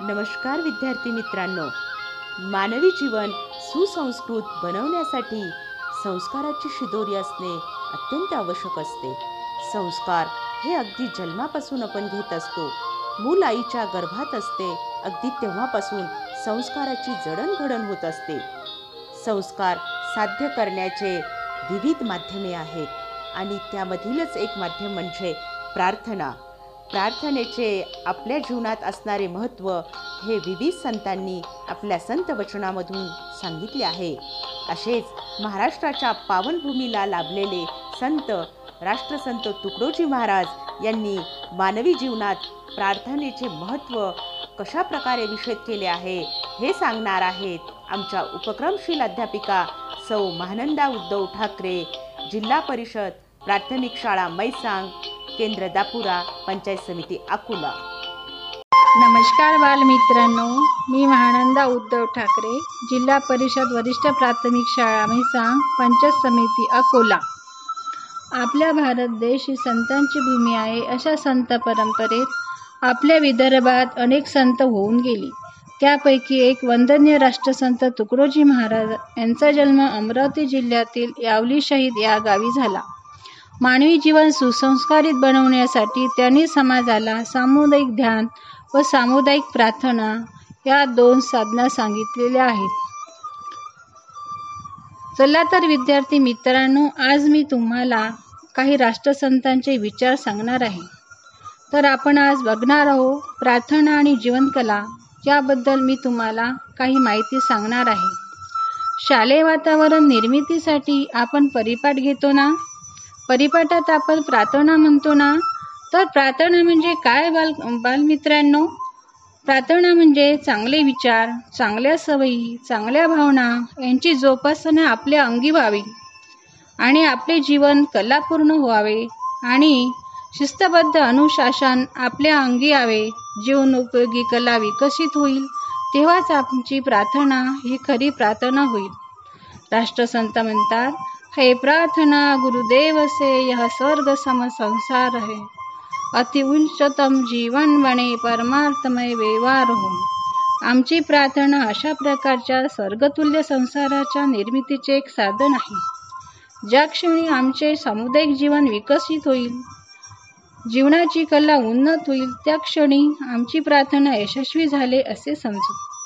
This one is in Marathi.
नमस्कार विद्यार्थी मित्रांनो. मानवी जीवन सुसंस्कृत बनवण्यासाठी संस्काराची शिदोरी असणे अत्यंत आवश्यक असते. संस्कार हे अगदी जन्मापासून आपण घेत असतो. मूल आईच्या गर्भात असते अगदी तेव्हापासून संस्काराची जडणघडण होत असते. संस्कार साध्य करण्याचे विविध माध्यमे आहेत आणि त्यामधीलच एक माध्यम म्हणजे प्रार्थना. प्रार्थनेचे आपल्या जीवनात असणारे महत्त्व हे विविध संतांनी आपल्या संत वचनामधून सांगितले आहे. असेच महाराष्ट्राच्या पावनभूमीला लाभलेले संत राष्ट्रसंत तुकडोजी महाराज यांनी मानवी जीवनात प्रार्थनेचे महत्त्व कशा प्रकारे विषद केले आहे हे सांगणार आहेत आमच्या उपक्रमशील अध्यापिका सौ महानंदा उद्धव ठाकरे जिल्हा परिषद प्राथमिक शाळा मैसांग केंद्र दापुरा पंचायत समिती अकोला. नमस्कार बालमित्रांनो मी महानंदा उद्धव ठाकरे जिल्हा परिषद वरिष्ठ प्राथमिक शाळा म्हैसांग पंचायत समिती अकोला. आपला भारत देश ही संतांची भूमी आहे अशा संत परंपरेत आपल्या विदर्भात अनेक संत होऊन गेली. त्यापैकी एक वंदनीय राष्ट्रसंत तुकडोजी महाराज यांचा जन्म अमरावती जिल्ह्यातील यावली शहीद या गावी झाला. मानवी जीवन सुसंस्कारित बनवण्यासाठी त्यांनी समाजाला सामुदायिक ध्यान व सामुदायिक प्रार्थना या दोन साधना सांगितलेल्या आहेत. चला तर विद्यार्थी मित्रांनो आज मी तुम्हाला काही राष्ट्रसंतांचे विचार सांगणार आहे. तर आपण आज बघणार आहोत प्रार्थना आणि जीवनकला याबद्दल मी तुम्हाला काही माहिती सांगणार आहे. शालेय वातावरण निर्मितीसाठी आपण परिपाठ घेतो ना? परिपाठात आपण प्रार्थना म्हणतो ना तर प्रार्थना म्हणजे काय बाल बालमित्रांनो? प्रार्थना म्हणजे चांगले विचार चांगल्या सवयी चांगल्या भावना यांची जोपासना आपल्या अंगी व्हावी आणि आपले जीवन कलापूर्ण व्हावे आणि शिस्तबद्ध अनुशासन आपल्या अंगी यावे. जीवनोपयोगी कला विकसित होईल तेव्हाच आमची प्रार्थना ही खरी प्रार्थना होईल. राष्ट्रसंत म्हणतात हे प्रार्थना गुरुदेव से यह स्वर्ग सम संसार है। अति उच्चतम जीवन बने परमार्थमय व्यवहार हो। आमची प्रार्थना अशा प्रकारच्या स्वर्गतुल्य संसाराच्या निर्मितीचे एक साधन आहे. ज्या क्षणी आमचे सामुदायिक जीवन विकसित होईल जीवनाची कला उन्नत होईल त्या क्षणी आमची प्रार्थना यशस्वी झाले असे समजू.